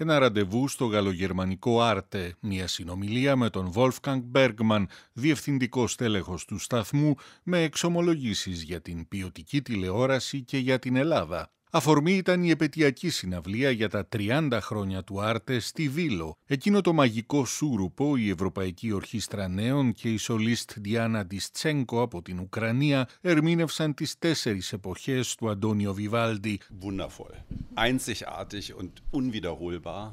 Ένα ραντεβού στο γαλλογερμανικό Άρτε, μια συνομιλία με τον Wolfgang Bergman, διευθυντικό στέλεχος του σταθμού, με εξομολογήσεις για την ποιοτική τηλεόραση και για την Ελλάδα. Αφορμή ήταν η επαιτειακή συναυλία για τα 30 χρόνια του Άρτε στη Βίλο. Εκείνο το μαγικό σούρουπο, η Ευρωπαϊκή Ορχήστρα Νέων και η σολίστ Διάννα Ντιστσέγκο από την Ουκρανία ερμήνευσαν τις τέσσερις εποχές του Αντώνιο Βιβάλντι.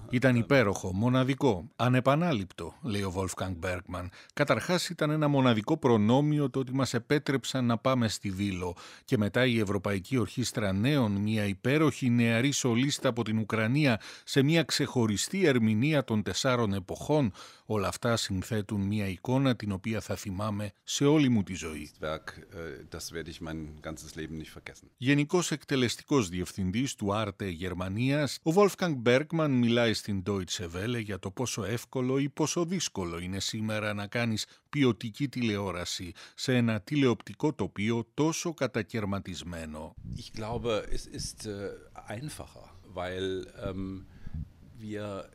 Ήταν υπέροχο, μοναδικό, ανεπανάληπτο, λέει ο Wolfgang Bergman. Καταρχάς ήταν ένα μοναδικό προνόμιο το ότι μας επέτρεψαν να πάμε στη Βίλο και μετά η Ευρωπαϊκή Ορχήστρα Νέων, μια υπέροχη νεαρή σολίστα από την Ουκρανία σε μια ξεχωριστή ερμηνεία των τεσσάρων εποχών, όλα αυτά συνθέτουν μια εικόνα την οποία θα θυμάμαι σε όλη μου τη ζωή. Γενικός εκτελεστικός διευθυντής του Άρτε Γερμανίας, ο Wolfgang Bergman μιλάει στην Deutsche Welle για το πόσο εύκολο ή πόσο δύσκολο είναι σήμερα να κάνεις ποιοτική τηλεόραση σε ένα τηλεοπτικό τοπίο τόσο κατακαιρματισμένο. Ich glaube, es ist äh, einfacher, weil ähm, wir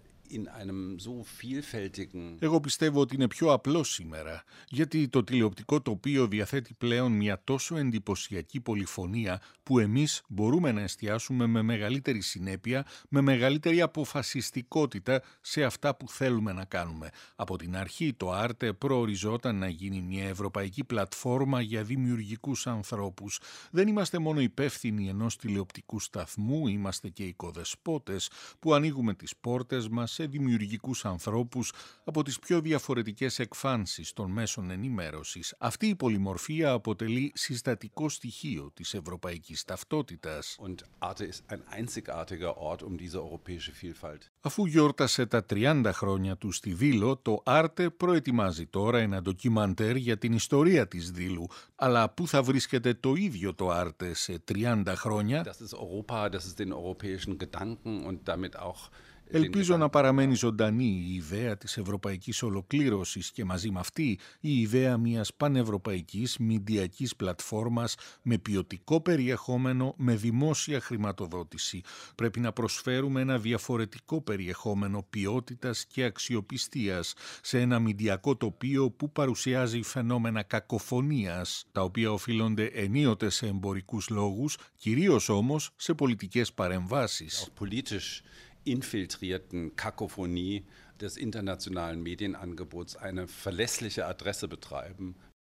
εγώ πιστεύω ότι είναι πιο απλό σήμερα, γιατί το τηλεοπτικό τοπίο διαθέτει πλέον μια τόσο εντυπωσιακή πολυφωνία που εμείς μπορούμε να εστιάσουμε με μεγαλύτερη συνέπεια, με μεγαλύτερη αποφασιστικότητα σε αυτά που θέλουμε να κάνουμε. Από την αρχή το Άρτε προοριζόταν να γίνει μια ευρωπαϊκή πλατφόρμα για δημιουργικούς ανθρώπους. Δεν είμαστε μόνο υπεύθυνοι ενός τηλεοπτικού σταθμού, είμαστε και οικοδεσπότες που ανοίγουμε τις πόρτες μας σε δημιουργικούς ανθρώπους από τις πιο διαφορετικές εκφάνσεις των μέσων ενημέρωσης. Αυτή η πολυμορφία αποτελεί συστατικό στοιχείο της ευρωπαϊκής ταυτότητας. Αφού γιόρτασε τα 30 χρόνια του στη Δήλο, το Άρτε προετοιμάζει τώρα ένα ντοκιμαντέρ για την ιστορία της Δήλου. Αλλά πού θα βρίσκεται το ίδιο το Άρτε σε 30 χρόνια; Das ist Europa, das ist den europäischen Gedanken und damit auch Ελπίζω να παραμένει ζωντανή η ιδέα της ευρωπαϊκής ολοκλήρωσης και μαζί με αυτή η ιδέα μιας πανευρωπαϊκής μηντιακής πλατφόρμας με ποιοτικό περιεχόμενο, με δημόσια χρηματοδότηση. Πρέπει να προσφέρουμε ένα διαφορετικό περιεχόμενο ποιότητας και αξιοπιστίας σε ένα μηντιακό τοπίο που παρουσιάζει φαινόμενα κακοφωνίας, τα οποία οφείλονται ενίοτε σε εμπορικούς λόγους, κυρίως όμως σε πολιτικές παρεμβάσεις infiltrierten Kakophonie des internationalen Medienangebots eine verlässliche Adresse betreiben